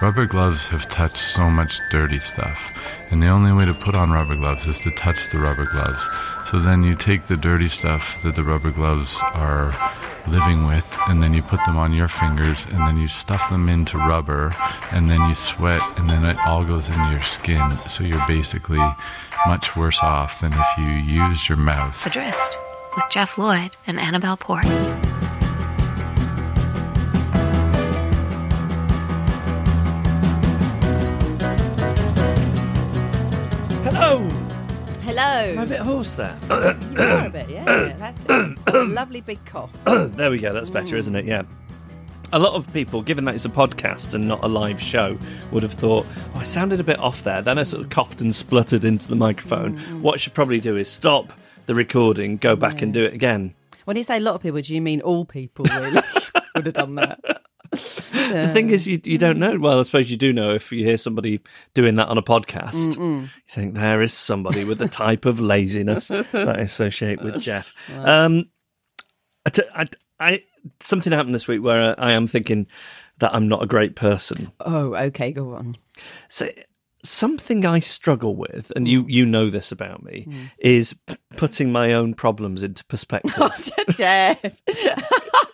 Rubber gloves have touched so much dirty stuff, and the only way to put on rubber gloves is to touch the rubber gloves. So then you take the dirty stuff that the rubber gloves are living with, and then you put them on your fingers, and then you stuff them into rubber, and then you sweat, and then it all goes into your skin. So you're basically much worse off than if you use your mouth. Adrift with Geoff Lloyd and Annabel Port. Hello. I'm a bit hoarse there. You are a bit, yeah. That's it. Lovely big cough. there we go. That's better, mm. isn't it? Yeah. A lot of people, given that it's a podcast and not a live show, would have thought, oh, I sounded a bit off there. Then I sort of coughed and spluttered into the microphone. Mm. What I should probably do is stop the recording, go back and do it again. When you say a lot of people, do you mean all people really would have done that? The thing is, you, you don't know. Well, I suppose you do know if you hear somebody doing that on a podcast. You think there is somebody with the type of laziness that I associate with Geoff. Um, I, t- I, I- something happened this week where I am thinking that I'm not a great person. Oh, okay, go on. So something I struggle with, and you you know this about me, is p- putting my own problems into perspective. Geoff.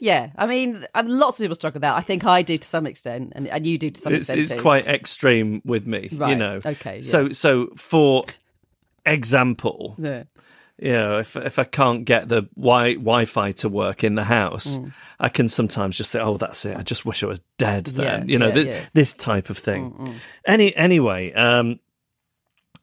yeah, I mean, lots of people struggle with that. I think I do to some extent, and, and you do to some it's, extent it's too. quite extreme with me, you know. okay, yeah. So so for example, Yeah. you know, if if I can't get the wi Wi-Fi to work in the house, Mm. I can sometimes just say, "Oh, that's it. I just wish I was dead." Then, Yeah, you know, yeah. this type of thing. Any anyway, um,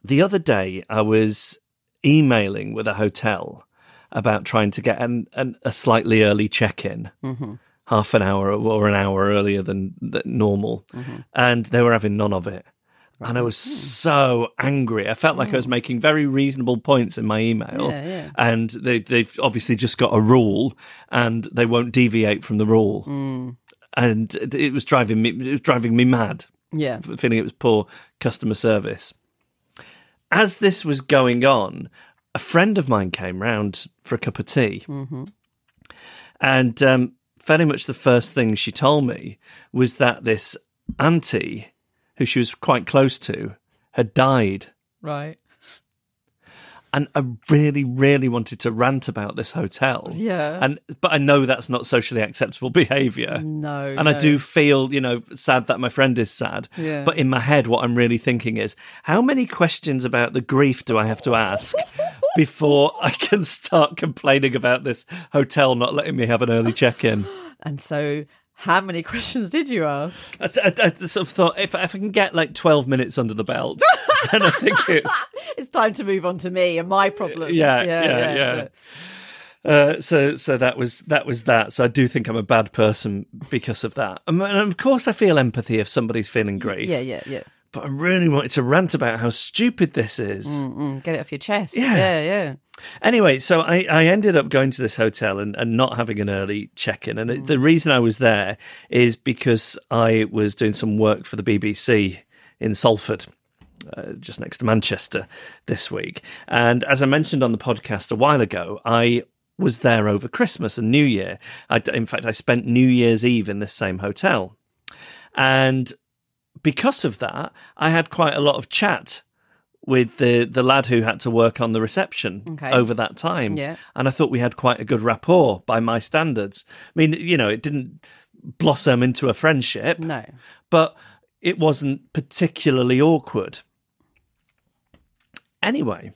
the other day I was emailing with a hotel about trying to get an, an a slightly early check-in. Mm-hmm. Half an hour or an hour earlier than, than normal, mm-hmm. and they were having none of it. And I was hmm. so angry. I felt like I was hmm. making very reasonable points in my email. Yeah, yeah. And they, they've obviously just got a rule and they won't deviate from the rule. Hmm. And it it was driving me, it was driving me mad, Yeah. feeling it was poor customer service. As this was going on, a friend of mine came round for a cup of tea. And um, very much the first thing she told me was that this auntie, who she was quite close to, had died. Right. And I really, really wanted to rant about this hotel. Yeah. And but I know that's not socially acceptable behaviour. No. And I do feel, you know, sad that my friend is sad. Yeah. But in my head, what I'm really thinking is, how many questions about the grief do I have to ask before I can start complaining about this hotel not letting me have an early check-in? And so, how many questions did you ask? I, I, I sort of thought if, if I can get like 12 minutes under the belt, then I think it's It's time to move on to me and my problems. yeah, yeah, yeah. Uh, so, so that was that was that. So I do think I'm a bad person because of that. Um, And of course, I feel empathy if somebody's feeling grief. Yeah, yeah, yeah. But I really wanted to rant about how stupid this is. Mm, get it off your chest. Yeah. yeah, yeah. Anyway, so I, I ended up going to this hotel and, and not having an early check in. And it, the reason I was there is because I was doing some work for the BBC in Salford. Uh, just next to Manchester this week. And as I mentioned on the podcast a while ago, I was there over Christmas and New Year. I, in fact, I spent New Year's Eve in this same hotel. And because of that, I had quite a lot of chat with the the lad who had to work on the reception Okay. over that time. Yeah. And I thought we had quite a good rapport by my standards. I mean, you know, it didn't blossom into a friendship, No. but it wasn't particularly awkward. Anyway,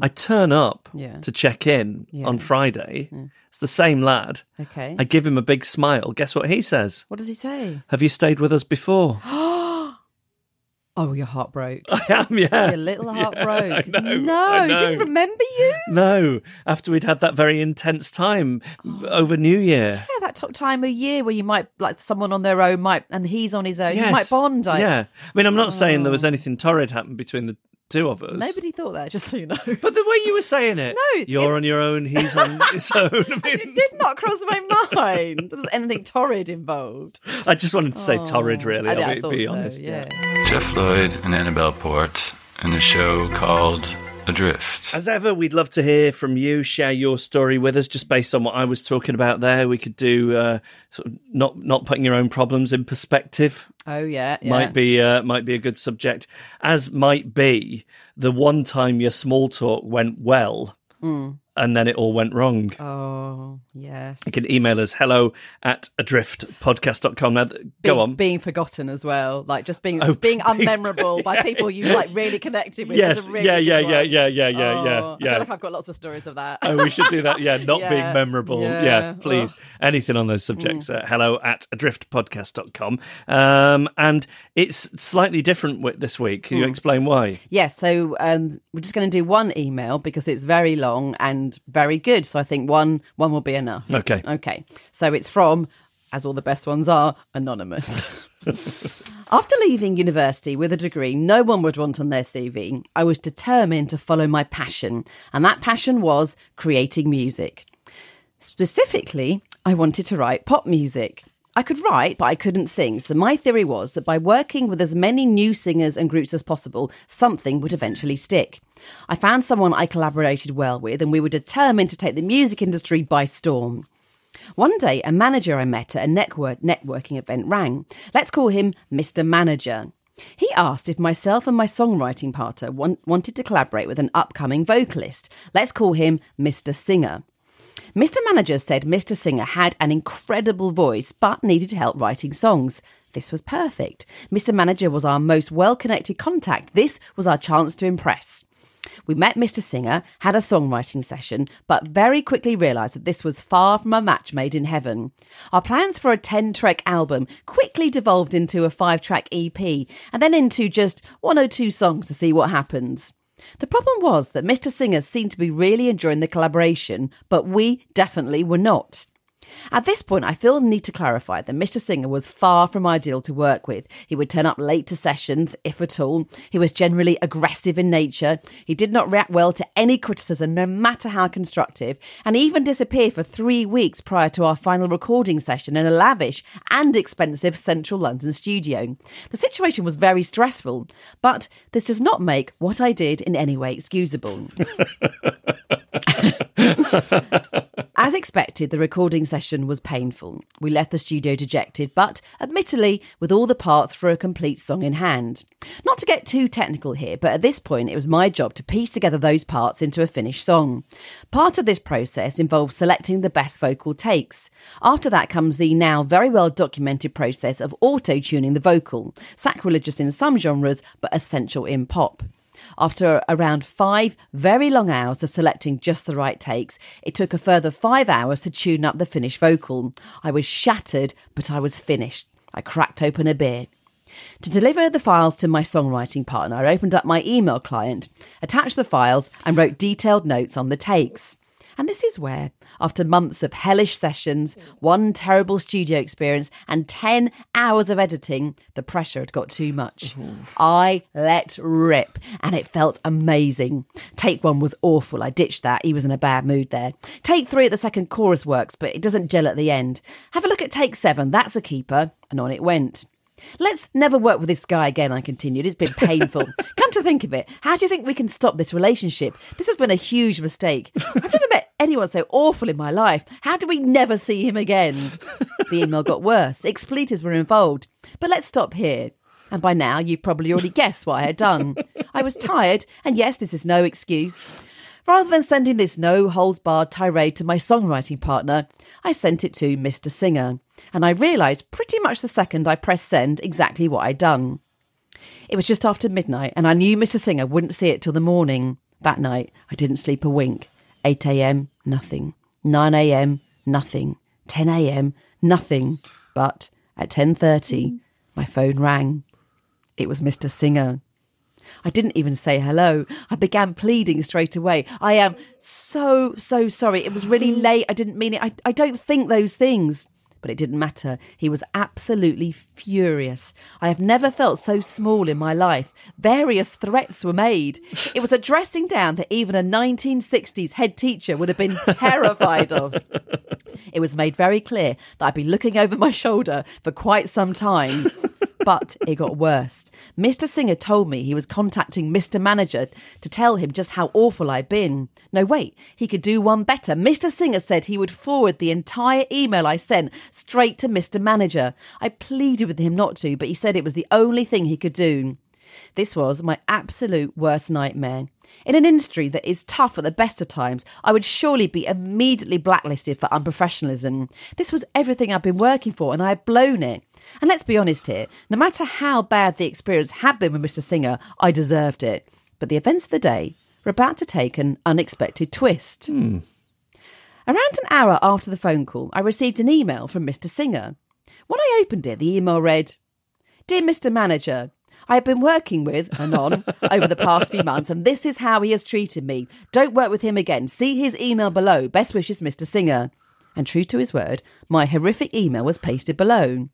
I turn up Hmm. Yeah. to check in Yeah. on Friday. It's the same lad. Okay. I give him a big smile. Guess what he says? what does he say? Have you stayed with us before? Oh, your heart broke. I am, yeah. Your little heart Yeah, broke. I know, no, I he didn't remember you. No, after we'd had that very intense time oh. over New Year. Yeah, that time of year where you might like someone on their own might, and he's on his own. You might bond. I, Yeah. I mean, I'm not saying there oh. was anything torrid happened between the two of us. Nobody thought that. Just so you know. But the way you were saying it, No, you're it's- on your own, he's on his own. I, mean, It did not cross my mind. There was anything torrid involved. I just wanted to say torrid, oh, really. I, I'll I be, thought be so, honest. Yeah. Geoff Lloyd and Annabel Port in a show called Adrift. As ever, we'd love to hear from you. Share your story with us, just based on what I was talking about there. We could do uh, sort of not not putting your own problems in perspective. Oh yeah. yeah. Might be uh, might be a good subject. As might be the one time your small talk went well, and then it all went wrong. Oh yes. You can email us hello at adriftpodcast.com. Now, being, go on. being forgotten as well, like just being Oh, being unmemorable by people you like really connected with. Yes, really yeah, yeah, yeah, yeah, yeah, yeah, Oh, yeah, I feel like I've got lots of stories of that. Oh, we should do that. Yeah, not Yeah, being memorable. Yeah, yeah. please. Anything on those subjects. Mm. Uh, hello at adriftpodcast.com. Um, and it's slightly different this week. Mm. Can you explain why? Yeah, so um, we're just going to do one email because it's very long and very good. So I think one one will be enough. Okay. Okay. So it's from, as all the best ones are, anonymous. After leaving university with a degree no one would want on their CV, I was determined to follow my passion, and that passion was creating music. Specifically, I wanted to write pop music. I could write, but I couldn't sing. So my theory was that by working with as many new singers and groups as possible, something would eventually stick. I found someone I collaborated well with, and we were determined to take the music industry by storm. One day, a manager I met at a network networking event rang. Let's call him Mr. Manager. He asked if myself and my songwriting partner want, wanted to collaborate with an upcoming vocalist. Let's call him Mr. Singer. Mr. Manager said Mr. Singer had an incredible voice but needed help writing songs. This was perfect. Mr. Manager was our most well connected contact. This was our chance to impress. We met Mr. Singer, had a songwriting session, but very quickly realised that this was far from a match made in heaven. Our plans for a 10 track album quickly devolved into a 5 track EP and then into just one or two songs to see what happens. The problem was that Mr. Singer seemed to be really enjoying the collaboration, but we definitely were not. At this point, I feel the need to clarify that Mr. Singer was far from ideal to work with. He would turn up late to sessions, if at all. He was generally aggressive in nature. He did not react well to any criticism, no matter how constructive, and even disappeared for three weeks prior to our final recording session in a lavish and expensive central London studio. The situation was very stressful, but this does not make what I did in any way excusable. As expected, the recording session was painful. We left the studio dejected, but admittedly with all the parts for a complete song in hand. Not to get too technical here, but at this point it was my job to piece together those parts into a finished song. Part of this process involves selecting the best vocal takes. After that comes the now very well documented process of auto tuning the vocal, sacrilegious in some genres, but essential in pop. After around five very long hours of selecting just the right takes, it took a further five hours to tune up the finished vocal. I was shattered, but I was finished. I cracked open a beer. To deliver the files to my songwriting partner, I opened up my email client, attached the files, and wrote detailed notes on the takes. And this is where, after months of hellish sessions, one terrible studio experience, and 10 hours of editing, the pressure had got too much. I let rip, and it felt amazing. Take one was awful. I ditched that. He was in a bad mood there. Take three at the second chorus works, but it doesn't gel at the end. Have a look at take seven. That's a keeper. And on it went. Let's never work with this guy again, I continued. It's been painful. Come to think of it, how do you think we can stop this relationship? This has been a huge mistake. I've never met anyone so awful in my life. How do we never see him again? The email got worse. Expletives were involved. But let's stop here. And by now, you've probably already guessed what I had done. I was tired, and yes, this is no excuse. Rather than sending this no holds barred tirade to my songwriting partner, I sent it to Mr. Singer, and I realised pretty much the second I pressed send exactly what I'd done. It was just after midnight, and I knew Mr. Singer wouldn't see it till the morning. That night, I didn't sleep a wink. 8 a.m., nothing. 9 a.m., nothing. 10 a.m., nothing. But at 10:30, my phone rang. It was Mr. Singer. I didn't even say hello. I began pleading straight away. I am so, so sorry. It was really mm. late. I didn't mean it. I, I don't think those things. But it didn't matter. He was absolutely furious. I have never felt so small in my life. Various threats were made. It was a dressing down that even a 1960s head teacher would have been terrified of. It was made very clear that I'd be looking over my shoulder for quite some time. But it got worse. Mr. Singer told me he was contacting Mr. Manager to tell him just how awful I'd been. No, wait, he could do one better. Mr. Singer said he would forward the entire email I sent straight to Mr. Manager. I pleaded with him not to, but he said it was the only thing he could do. This was my absolute worst nightmare. In an industry that is tough at the best of times, I would surely be immediately blacklisted for unprofessionalism. This was everything I'd been working for, and I had blown it. And let's be honest here, no matter how bad the experience had been with Mr. Singer, I deserved it. But the events of the day were about to take an unexpected twist. Hmm. Around an hour after the phone call, I received an email from Mr. Singer. When I opened it, the email read Dear Mr. Manager, I have been working with Anon over the past few months, and this is how he has treated me. Don't work with him again. See his email below. Best wishes, Mr. Singer. And true to his word, my horrific email was pasted below.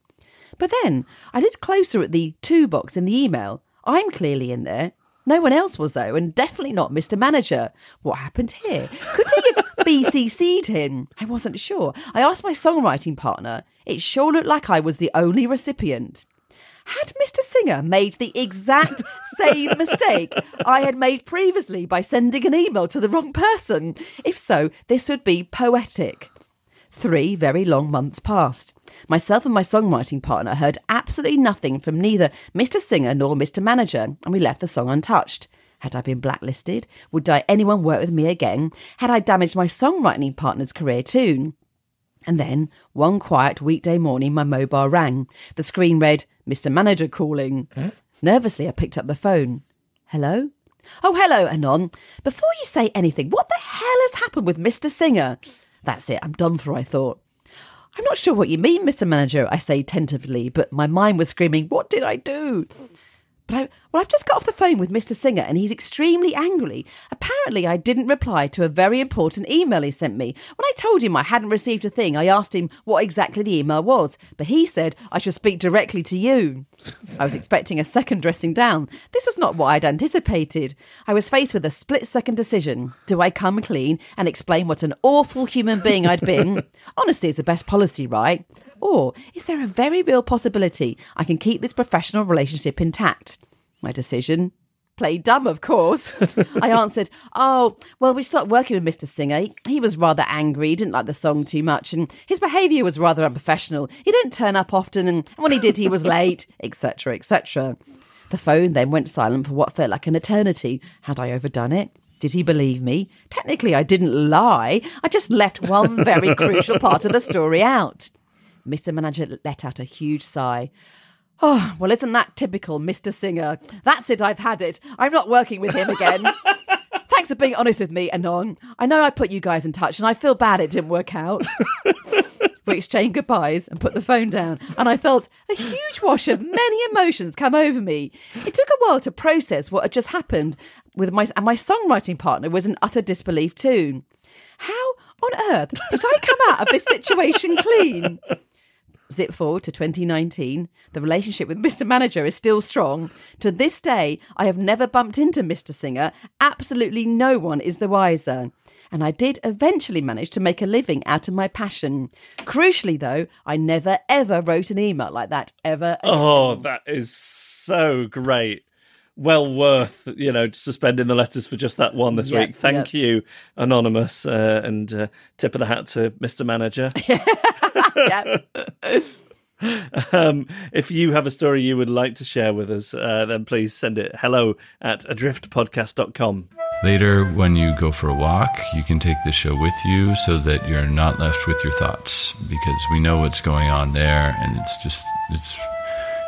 But then I looked closer at the to box in the email. I'm clearly in there. No one else was, though, and definitely not Mr. Manager. What happened here? Could he have BCC'd him? I wasn't sure. I asked my songwriting partner. It sure looked like I was the only recipient. Had Mr. Singer made the exact same mistake I had made previously by sending an email to the wrong person? If so, this would be poetic. Three very long months passed. Myself and my songwriting partner heard absolutely nothing from neither Mr. Singer nor Mr. Manager, and we left the song untouched. Had I been blacklisted? Would I, anyone work with me again? Had I damaged my songwriting partner's career too? And then, one quiet weekday morning, my mobile rang. The screen read, Mr. Manager calling. Nervously, I picked up the phone. Hello? Oh, hello, Anon. Before you say anything, what the hell has happened with Mr. Singer? That's it, I'm done for, I thought. I'm not sure what you mean, Mr. Manager, I say tentatively, but my mind was screaming, What did I do? But I, well, I've just got off the phone with Mr. Singer and he's extremely angry. Apparently, I didn't reply to a very important email he sent me. When I told him I hadn't received a thing, I asked him what exactly the email was, but he said I should speak directly to you. I was expecting a second dressing down. This was not what I'd anticipated. I was faced with a split second decision. Do I come clean and explain what an awful human being I'd been? Honesty is the best policy, right? Or is there a very real possibility I can keep this professional relationship intact? My decision? Play dumb, of course. I answered, Oh, well, we stopped working with Mr. Singer. Eh? He, he was rather angry, he didn't like the song too much, and his behaviour was rather unprofessional. He didn't turn up often, and when he did, he was late, etc., etc. The phone then went silent for what felt like an eternity. Had I overdone it? Did he believe me? Technically, I didn't lie. I just left one very crucial part of the story out. Mr. Manager let out a huge sigh. Oh, well, isn't that typical, Mr. Singer? That's it, I've had it. I'm not working with him again. Thanks for being honest with me, Anon. I know I put you guys in touch and I feel bad it didn't work out. we exchanged goodbyes and put the phone down, and I felt a huge wash of many emotions come over me. It took a while to process what had just happened with my and my songwriting partner was in utter disbelief too. How on earth did I come out of this situation clean? Zip forward to 2019. The relationship with Mr. Manager is still strong. To this day, I have never bumped into Mr. Singer. Absolutely no one is the wiser. And I did eventually manage to make a living out of my passion. Crucially, though, I never ever wrote an email like that ever. Again. Oh, that is so great. Well worth, you know, suspending the letters for just that one this Yep, week. Thank yep. you, Anonymous, uh, and uh, tip of the hat to Mr. Manager. yeah. Um, if you have a story you would like to share with us, uh, then please send it hello at adriftpodcast.com. Later, when you go for a walk, you can take the show with you so that you're not left with your thoughts because we know what's going on there and it's just, it's,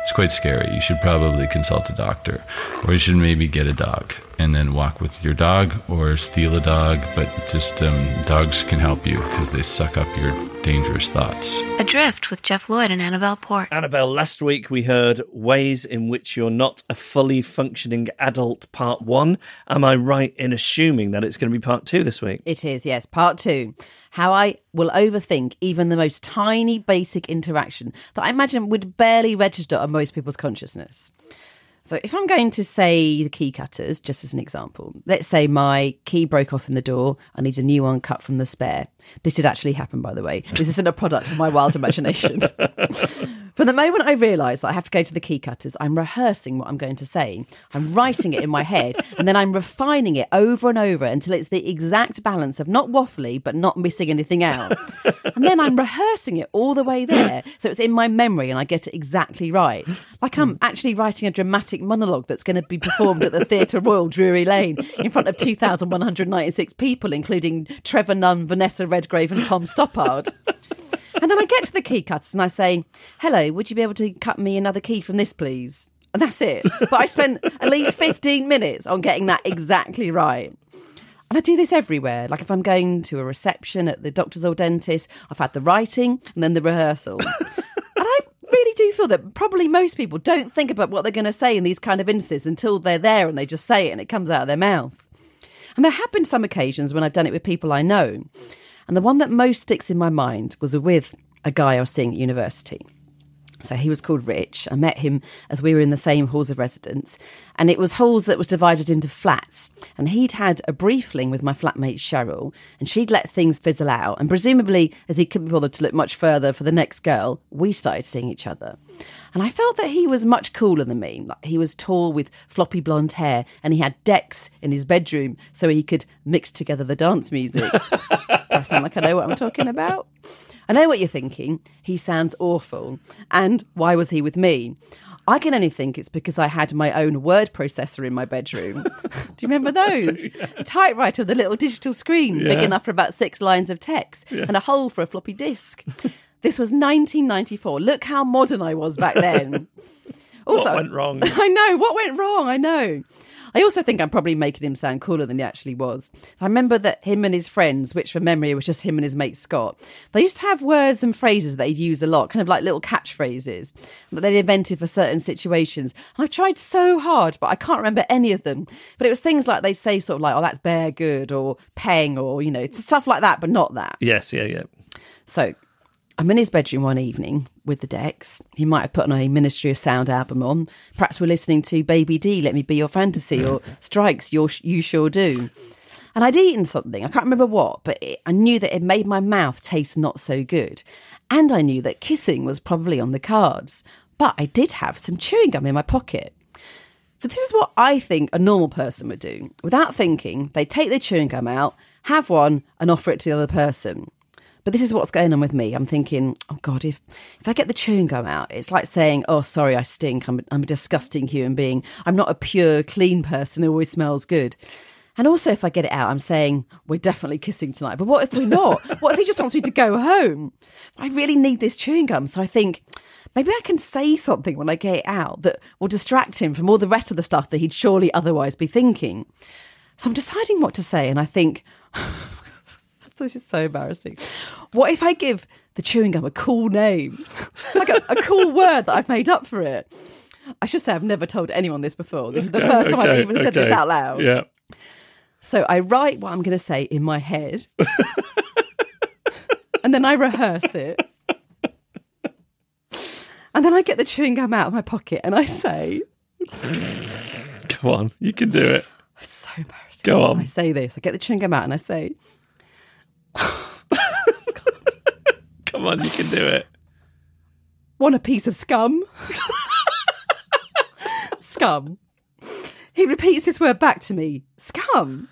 it's quite scary. You should probably consult a doctor or you should maybe get a dog and then walk with your dog or steal a dog. But just um, dogs can help you because they suck up your dangerous thoughts. Adrift with Geoff Lloyd and Annabel Port. Annabel, last week we heard ways in which you're not a fully functioning adult, part one. Am I right in assuming that it's going to be part two this week? It is, yes. Part two. How I will overthink even the most tiny basic interaction that I imagine would barely register on most people's consciousness. So if I'm going to say the key cutters, just as an example, let's say my key broke off in the door. I need a new one cut from the spare. This did actually happen, by the way. This isn't a product of my wild imagination. From the moment I realise that I have to go to the key cutters, I'm rehearsing what I'm going to say. I'm writing it in my head, and then I'm refining it over and over until it's the exact balance of not waffly, but not missing anything out. And then I'm rehearsing it all the way there, so it's in my memory and I get it exactly right. Like I'm actually writing a dramatic monologue that's going to be performed at the Theatre Royal Drury Lane in front of 2,196 people, including Trevor Nunn, Vanessa Redgrave, and Tom Stoppard. And then I get to the key cutters and I say, Hello, would you be able to cut me another key from this, please? And that's it. But I spent at least 15 minutes on getting that exactly right. And I do this everywhere. Like if I'm going to a reception at the doctor's or dentist, I've had the writing and then the rehearsal. and I really do feel that probably most people don't think about what they're going to say in these kind of instances until they're there and they just say it and it comes out of their mouth. And there have been some occasions when I've done it with people I know. And the one that most sticks in my mind was with a guy I was seeing at university. So he was called Rich. I met him as we were in the same halls of residence, and it was halls that was divided into flats. And he'd had a briefling with my flatmate Cheryl, and she'd let things fizzle out. And presumably, as he couldn't be bothered to look much further for the next girl, we started seeing each other. And I felt that he was much cooler than me. Like he was tall with floppy blonde hair, and he had decks in his bedroom so he could mix together the dance music. Do I sound like I know what I'm talking about? I know what you're thinking. He sounds awful. And why was he with me? I can only think it's because I had my own word processor in my bedroom. Do you remember those? A typewriter with a little digital screen big enough for about six lines of text and a hole for a floppy disk. This was 1994. Look how modern I was back then. Also, went wrong? I know what went wrong. I know. I also think I'm probably making him sound cooler than he actually was. I remember that him and his friends, which for memory was just him and his mate Scott, they used to have words and phrases that he'd use a lot, kind of like little catchphrases that they'd invented for certain situations. And I've tried so hard, but I can't remember any of them. But it was things like they'd say sort of like, oh, that's bear good or peng or, you know, stuff like that, but not that. Yes, yeah, yeah. So I'm in his bedroom one evening with the decks. He might have put on a Ministry of Sound album on. Perhaps we're listening to Baby D, Let Me Be Your Fantasy, or Strikes, Your, You Sure Do. And I'd eaten something, I can't remember what, but it, I knew that it made my mouth taste not so good. And I knew that kissing was probably on the cards. But I did have some chewing gum in my pocket. So this is what I think a normal person would do. Without thinking, they take their chewing gum out, have one, and offer it to the other person. But this is what's going on with me. I'm thinking, oh God, if, if I get the chewing gum out, it's like saying, oh, sorry, I stink. I'm, a- I'm a disgusting human being. I'm not a pure, clean person who always smells good. And also, if I get it out, I'm saying, we're definitely kissing tonight. But what if we're not? what if he just wants me to go home? I really need this chewing gum. So I think, maybe I can say something when I get it out that will distract him from all the rest of the stuff that he'd surely otherwise be thinking. So I'm deciding what to say. And I think, this is so embarrassing. What if I give the chewing gum a cool name? like a, a cool word that I've made up for it? I should say I've never told anyone this before. This is the first time I've even said this out loud. Yeah. So I write what I'm going to say in my head, and then I rehearse it. And then I get the chewing gum out of my pocket and I say, Come on, you can do it. it's so embarrassing. Go on. I say this. I get the chewing gum out and I say, Come on, you can do it. want a piece of scum? scum. He repeats this word back to me, scum.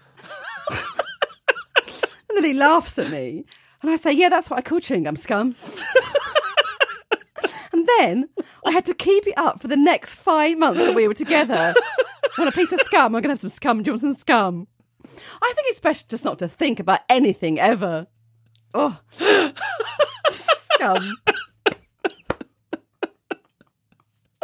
and then he laughs at me. And I say, yeah, that's what I call chewing gum, scum. and then I had to keep it up for the next five months that we were together. want a piece of scum? I'm going to have some scum. Do you want some scum? I think it's best just not to think about anything ever. Oh, scum.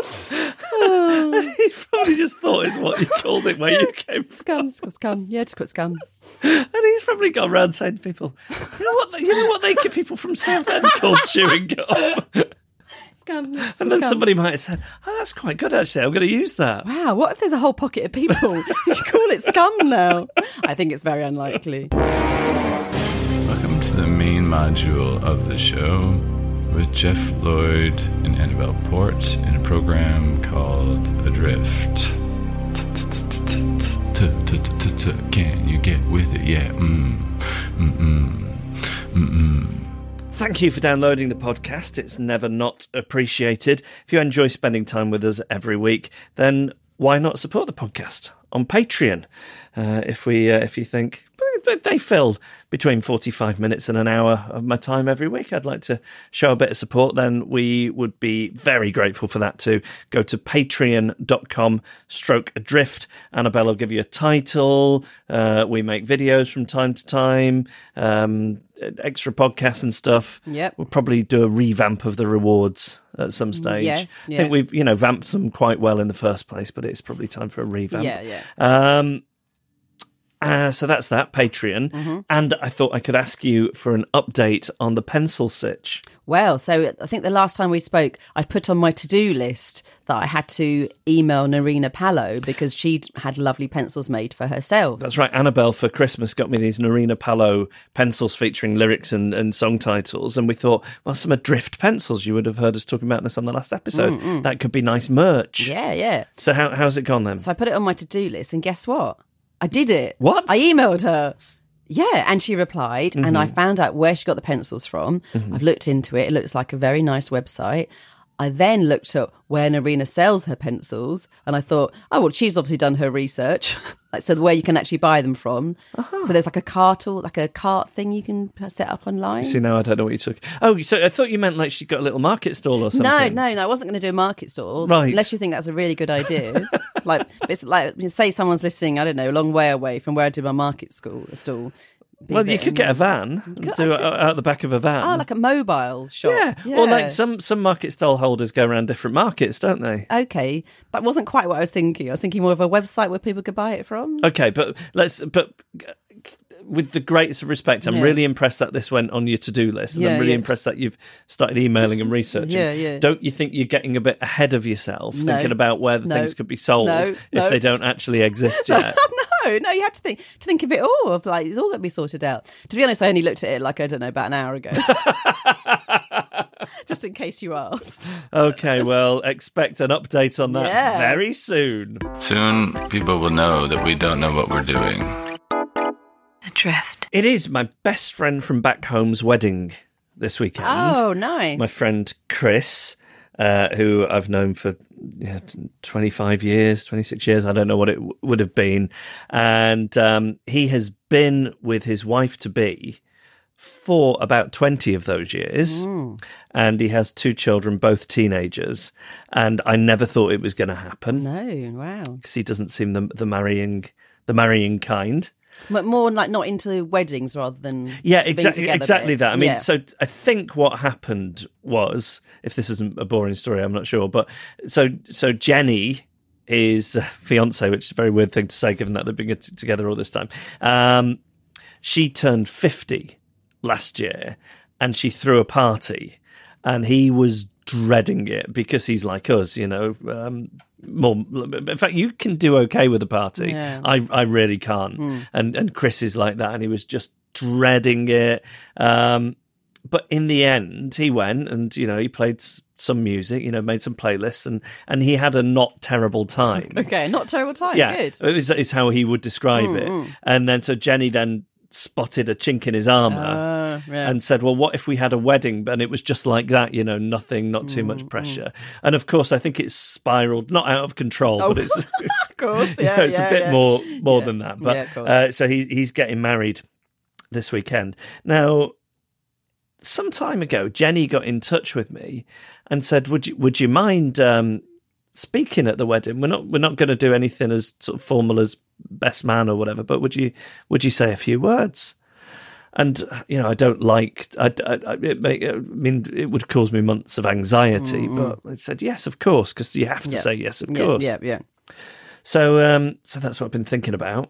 he probably just thought it's what you called it where you came from. Scum, scum, scum. Yeah, just got scum. And he's probably gone around saying to people, you know what, you know what they people from Southend called chewing gum. Scum. yes, And then scum. somebody might have said, oh, that's quite good actually. I'm going to use that. Wow, what if there's a whole pocket of people who call it scum now? I think it's very unlikely. Welcome to the main module of the show with Geoff Lloyd and Annabel Port in a program called Adrift. Can you get with it? Yeah. Mm. Mm-mm. Mm-mm. Thank you for downloading the podcast. It's never not appreciated. If you enjoy spending time with us every week, then why not support the podcast on Patreon? Uh, if we, uh, if you think "Well, they fill between forty-five minutes and an hour of my time every week, I'd like to show a bit of support. Then we would be very grateful for that too. Go to patreon.com stroke adrift. Annabel will give you a title. Uh, we make videos from time to time. Um, extra podcasts and stuff. Yep. We'll probably do a revamp of the rewards at some stage. yes, I think we've, you know, vamped them quite well in the first place, but it's probably time for a revamp. Yeah, yeah. Um, uh, so that's that Patreon, Mm-hmm. and I thought I could ask you for an update on the pencil sitch. Well, so I think the last time we spoke, I put on my to do list that I had to email Nerina Pallot because she'd had lovely pencils made for herself. That's right. Annabel for Christmas got me these Nerina Pallot pencils featuring lyrics and, and song titles, and we thought, well, some Adrift pencils. You would have heard us talking about this on the last episode. That could be nice merch. Yeah, yeah. So how how's it gone then? So I put it on my to do list, and guess what? I did it. What? I emailed her. Yeah, and she replied, and Mm-hmm. I found out where she got the pencils from. I've looked into it. It looks like a very nice website. I then looked up where Nerina sells her pencils, and I thought, oh well, she's obviously done her research. like, so where you can actually buy them from. Uh-huh. So there's like a cart or like a cart thing you can set up online. See now I don't know what you took. Oh, so I thought you meant like she got a little market stall or something. No, no, no. I wasn't going to do a market stall. Right. Unless you think that's a really good idea. like, it's like, say someone's listening, I don't know, a long way away from where I do my market school stall. Well, you could get a van, do it out the back of a van. Oh, like a mobile shop. yeah. or like some some market stall holders go around different markets, don't they? Okay, that wasn't quite what I was thinking. I was thinking more of a website where people could buy it from. Okay, but let's but with the greatest of respect, I'm Yeah. really impressed that this went on your to do list, and I'm really yeah. impressed that you've started emailing and researching. Yeah, yeah. Don't you think you're getting a bit ahead of yourself, No. thinking about where the No. things could be sold No, if they don't actually exist yet? No, no, you have to think to think of it all. Of like, it's all going to be sorted out. To be honest, I only looked at it like I don't know about an hour ago, just in case you asked. okay, well, expect an update on that Yeah. very soon. Soon, people will know that we don't know what we're doing. Adrift. It is my best friend from back home's wedding this weekend. Oh, nice. my friend Chris, uh, who I've known for yeah, t- 25 years, 26 years, I don't know what it w- would have been. And um, he has been with his wife to be for about 20 of those years. And he has two children, both teenagers. And I never thought it was going to happen No, wow. because he doesn't seem the, the marrying. The marrying kind, But more like not into weddings rather than yeah, exactly, exactly that. I mean, Yeah. so I think what happened was, if this isn't a boring story, I'm not sure, but so so Jenny is fiance, which is a very weird thing to say, given that they've been together all this time. Um, she turned fifty last year, and she threw a party, and he was dreading it because he's like us, you know. Um, more, in fact, you can do okay with a party. Yeah. I I really can't. Hmm. And and Chris is like that, and he was just dreading it. Um, but in the end, he went and you know he played some music, you know, made some playlists, and and he had a not terrible time. okay, not terrible time. yeah, Good. it was is how he would describe hmm, it. Hmm. And then so Jenny then spotted a chink in his armor. Uh, yeah. And said, "Well, what if we had a wedding and it was just like that? You know, nothing, not too Mm, much pressure." And of course, I think it's spiraled, not out of control, Oh, but it's of course, you know, it's yeah, a bit yeah. more more Yeah. than that. But Yeah, uh, so he, he's getting married this weekend. Now, some time ago, Jenny got in touch with me and said, "Would you would you mind um, speaking at the wedding? We're not we're not going to do anything as sort of formal as best man or whatever, but would you would you say a few words?" And you know, I don't like. I, I, it I mean, it would cause me months of anxiety. But I said yes, of course, because you have to Yeah. say yes, of Yeah, course. yeah, yeah. So, um, so that's what I've been thinking about.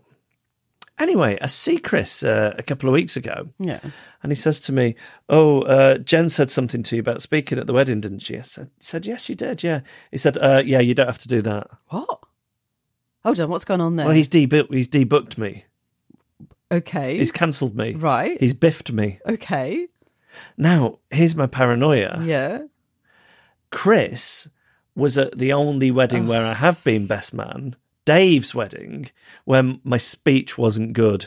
Anyway, I see Chris uh, a couple of weeks ago, Yeah. and he says to me, "Oh, uh, Jen said something to you about speaking at the wedding, didn't she?" I said, said "Yes, she did. Yeah." He said, uh, "Yeah, you don't have to do that." What? Hold on, what's going on there? Well, he's debu- he's debooked me. okay. He's cancelled me. Right. He's biffed me. okay. Now, here's my paranoia. Yeah. Chris was at the only wedding Oh. where I have been best man, Dave's wedding, when my speech wasn't good.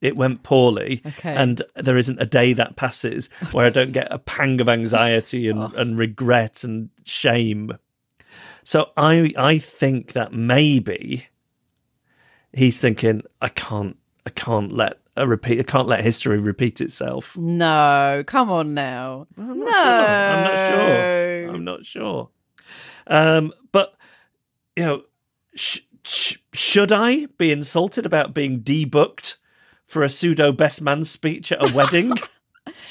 It went poorly, Okay. and there isn't a day that passes oh, where I don't get a pang of anxiety and, oh. and regret and shame. So I I think that maybe he's thinking I can't I can't let a repeat I can't let history repeat itself. No, come on now. I'm no, sure. I'm not sure. I'm not sure. Um, but you know, sh- sh- should I be insulted about being debooked for a pseudo best man speech at a wedding?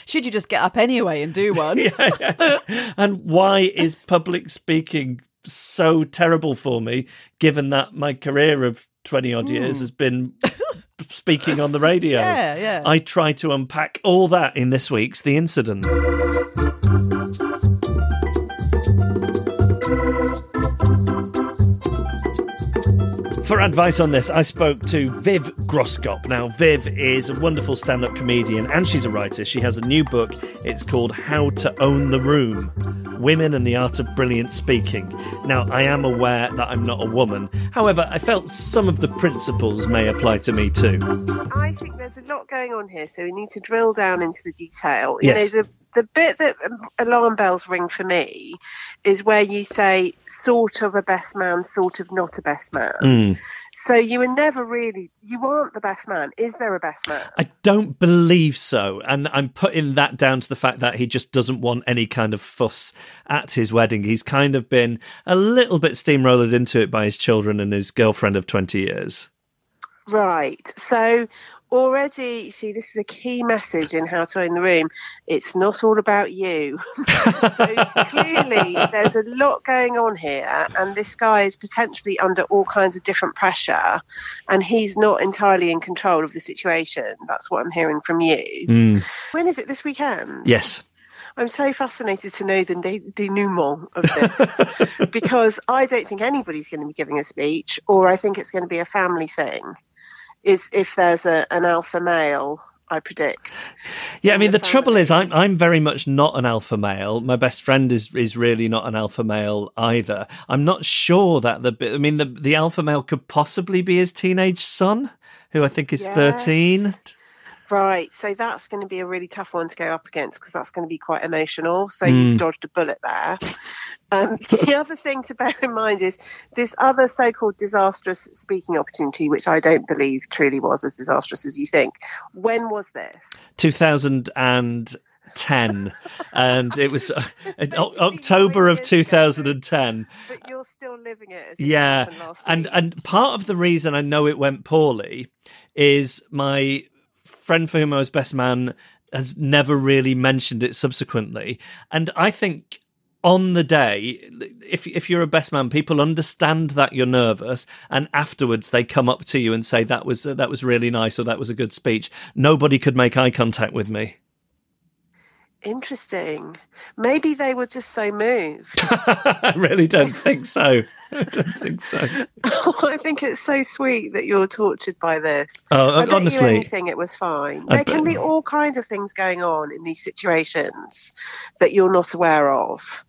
Should you just get up anyway and do one? Yeah, yeah. And why is public speaking so terrible for me, given that my career of twenty odd years has been speaking on the radio? Hmm. Yeah, yeah. I try to unpack all that in this week's The Incident. For advice on this, I spoke to Viv Groskop. Now, Viv is a wonderful stand up comedian and she's a writer. She has a new book. It's called How to Own the Room Women and the Art of Brilliant Speaking. Now, I am aware that I'm not a woman. However, I felt some of the principles may apply to me too. I think there's a lot going on here, so we need to drill down into the detail. Yes. You know, the the bit that alarm bells ring for me is where you say sort of a best man, sort of not a best man. Mm. So you were never really, you aren't the best man. Is there a best man? I don't believe so. And I'm putting that down to the fact that he just doesn't want any kind of fuss at his wedding. He's kind of been a little bit steamrolled into it by his children and his girlfriend of 20 years. Right. So already, you see, this is a key message in How to Own the Room. It's not all about you. so clearly, there's a lot going on here, and this guy is potentially under all kinds of different pressure, and he's not entirely in control of the situation. That's what I'm hearing from you. Hmm. When is it this weekend? Yes. I'm so fascinated to know the de- denouement of this because I don't think anybody's going to be giving a speech, or I think it's going to be a family thing. Is if there's a, an alpha male, I predict. Yeah, I mean the the trouble is I'm I'm very much not an alpha male. My best friend is is really not an alpha male either. I'm not sure that the I mean the the alpha male could possibly be his teenage son, who I think is Yes. 13. Right, so that's going to be a really tough one to go up against because that's going to be quite emotional. So you've dodged a bullet there. Um, the other thing to bear in mind is this other so-called disastrous speaking opportunity, which I don't believe truly was as disastrous as you think. When was this? 2010 and it was uh, October of 2010 But you're still living it. As if it yeah and and part of the reason I know it went poorly is my friend for whom I was best man has never really mentioned it subsequently. And I think on the day if if you're a best man people understand that you're nervous and afterwards they come up to you and say that was that was really nice or that was a good speech. Nobody could make eye contact with me Interesting. Maybe they were just so moved. I really don't think so. I don't think so. I think it's so sweet that you're tortured by this. Oh, I honestly. you anything, it was fine. There can be all kinds of things going on in these situations that you're not aware of,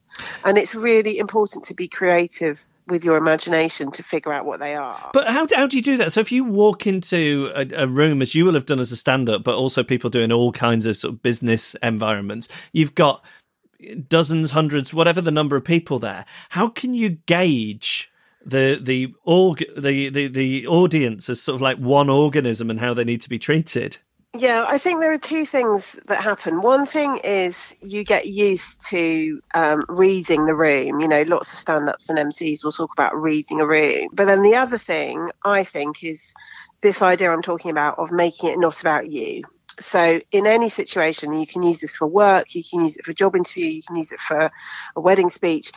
and it's really important to be creative with your imagination to figure out what they are. But how, how do you do that? So if you walk into a, a room, as you will have done as a stand-up, but also people doing all kinds of sort of business environments, you've got dozens, hundreds, whatever the number of people there. How can you gauge the the org the, the the audience as sort of like one organism and how they need to be treated? Yeah, I think there are two things that happen. One thing is you get used to um, reading the room. You know, lots of stand ups and MCs will talk about reading a room. But then the other thing I think is this idea I'm talking about of making it not about you. So, in any situation, you can use this for work, you can use it for a job interview, you can use it for a wedding speech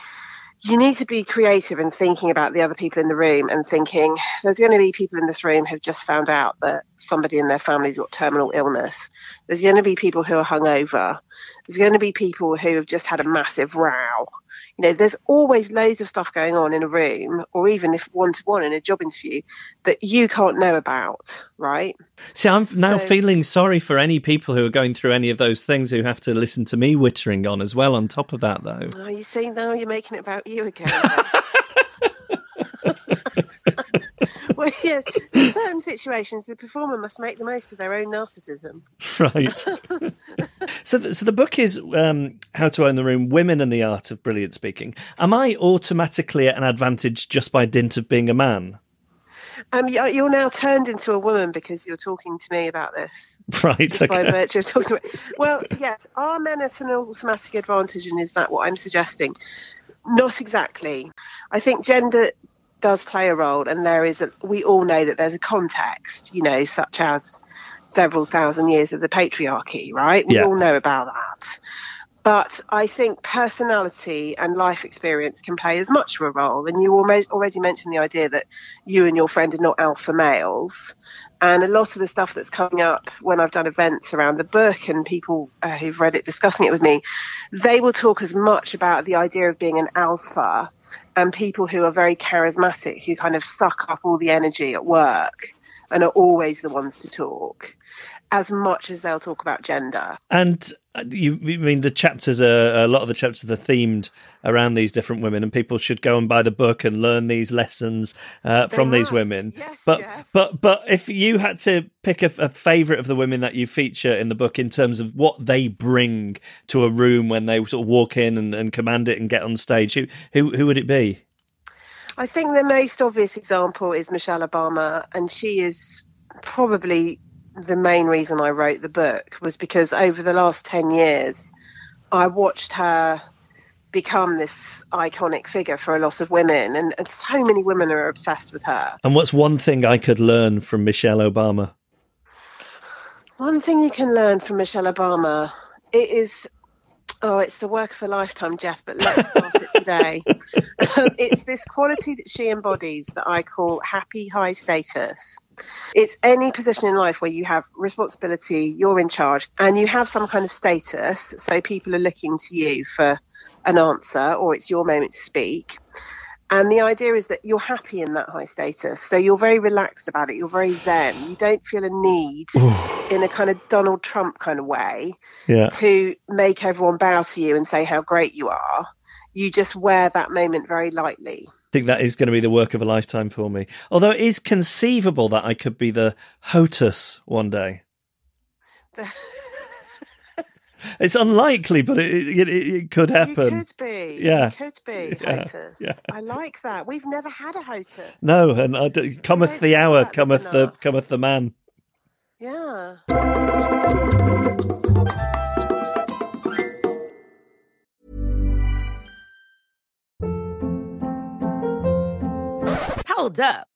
you need to be creative in thinking about the other people in the room and thinking there's going to be people in this room who've just found out that somebody in their family's got terminal illness. There's going to be people who are hungover. There's going to be people who have just had a massive row. You know, there's always loads of stuff going on in a room, or even if one to one in a job interview, that you can't know about, right? See, I'm now so, feeling sorry for any people who are going through any of those things who have to listen to me wittering on as well. On top of that, though, oh, you see, now you're making it about you again. well, yes, in certain situations, the performer must make the most of their own narcissism. Right. so, the, so the book is um, How to Own the Room Women and the Art of Brilliant Speaking. Am I automatically at an advantage just by dint of being a man? Um, you're now turned into a woman because you're talking to me about this. Right. Okay. By virtue of talking to me. Well, yes, are men at an automatic advantage, and is that what I'm suggesting? Not exactly. I think gender does play a role, and there is a, we all know that there's a context, you know, such as several thousand years of the patriarchy, right? We yeah. all know about that. But I think personality and life experience can play as much of a role. And you already mentioned the idea that you and your friend are not alpha males. And a lot of the stuff that's coming up when I've done events around the book and people uh, who've read it discussing it with me, they will talk as much about the idea of being an alpha and people who are very charismatic, who kind of suck up all the energy at work and are always the ones to talk as much as they'll talk about gender. And uh, you, mean, the chapters are a lot of the chapters are themed around these different women, and people should go and buy the book and learn these lessons uh, from must. these women. Yes, but Geoff. but but if you had to pick a, a favorite of the women that you feature in the book in terms of what they bring to a room when they sort of walk in and, and command it and get on stage, who who who would it be? I think the most obvious example is Michelle Obama, and she is probably the main reason I wrote the book was because over the last 10 years, I watched her become this iconic figure for a lot of women, and, and so many women are obsessed with her. And what's one thing I could learn from Michelle Obama? One thing you can learn from Michelle Obama it is Oh, it's the work of a lifetime, Geoff, but let's start it today. Um, it's this quality that she embodies that I call happy high status. It's any position in life where you have responsibility, you're in charge, and you have some kind of status. So people are looking to you for an answer, or it's your moment to speak. And the idea is that you're happy in that high status. So you're very relaxed about it. You're very zen. You don't feel a need in a kind of Donald Trump kind of way yeah. to make everyone bow to you and say how great you are. You just wear that moment very lightly. I think that is going to be the work of a lifetime for me. Although it is conceivable that I could be the HOTUS one day. It's unlikely, but it, it, it could happen. You could be. Yeah. You could be Yeah, HOTUS. yeah. I like that. We've never had a HOTUS. No, and I d- cometh don't the hour, that's cometh the enough. cometh the man. Yeah. Hold up.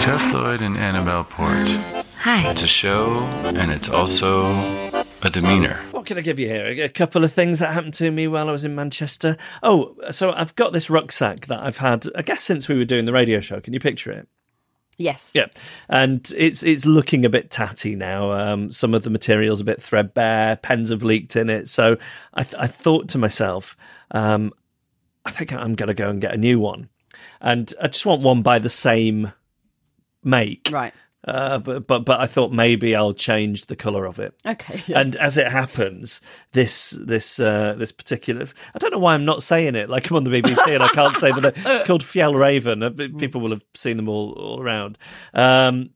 Geoff Lloyd and Annabel Port. Hi. It's a show, and it's also a demeanor. What can I give you here? A- A couple of things that happened to me while I was in Manchester. Oh, so I've got this rucksack that I've had, I guess, since we were doing the radio show. Can you picture it? Yes. Yeah, and it's it's looking a bit tatty now. Um, some of the material's a bit threadbare. Pens have leaked in it. So I, th- I thought to myself, um, I think I'm going to go and get a new one, and I just want one by the same make. Right. Uh, but, but but I thought maybe I'll change the color of it. Okay. yeah. And as it happens, this this uh, this particular I don't know why I'm not saying it like I'm on the BBC and I can't say that it's called Fjällräven. Uh, People will have seen them all, all around. Um,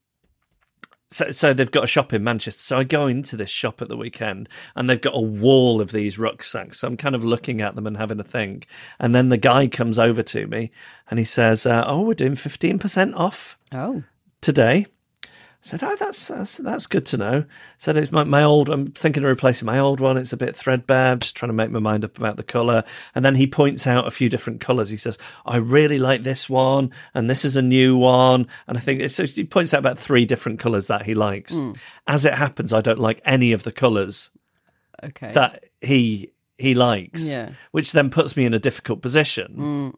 so, so they've got a shop in Manchester. So I go into this shop at the weekend, and they've got a wall of these rucksacks. So I'm kind of looking at them and having a think. And then the guy comes over to me, and he says, uh, "Oh, we're doing fifteen percent off oh. today." Said, "Oh, that's that's that's good to know." said, "It's my, my old. I'm thinking of replacing my old one. It's a bit threadbare. I'm just trying to make my mind up about the color." And then he points out a few different colors. He says, "I really like this one, and this is a new one." And I think it's, so he points out about three different colors that he likes. Hmm. As it happens, I don't like any of the colors Okay. that he he likes, Yeah. which then puts me in a difficult position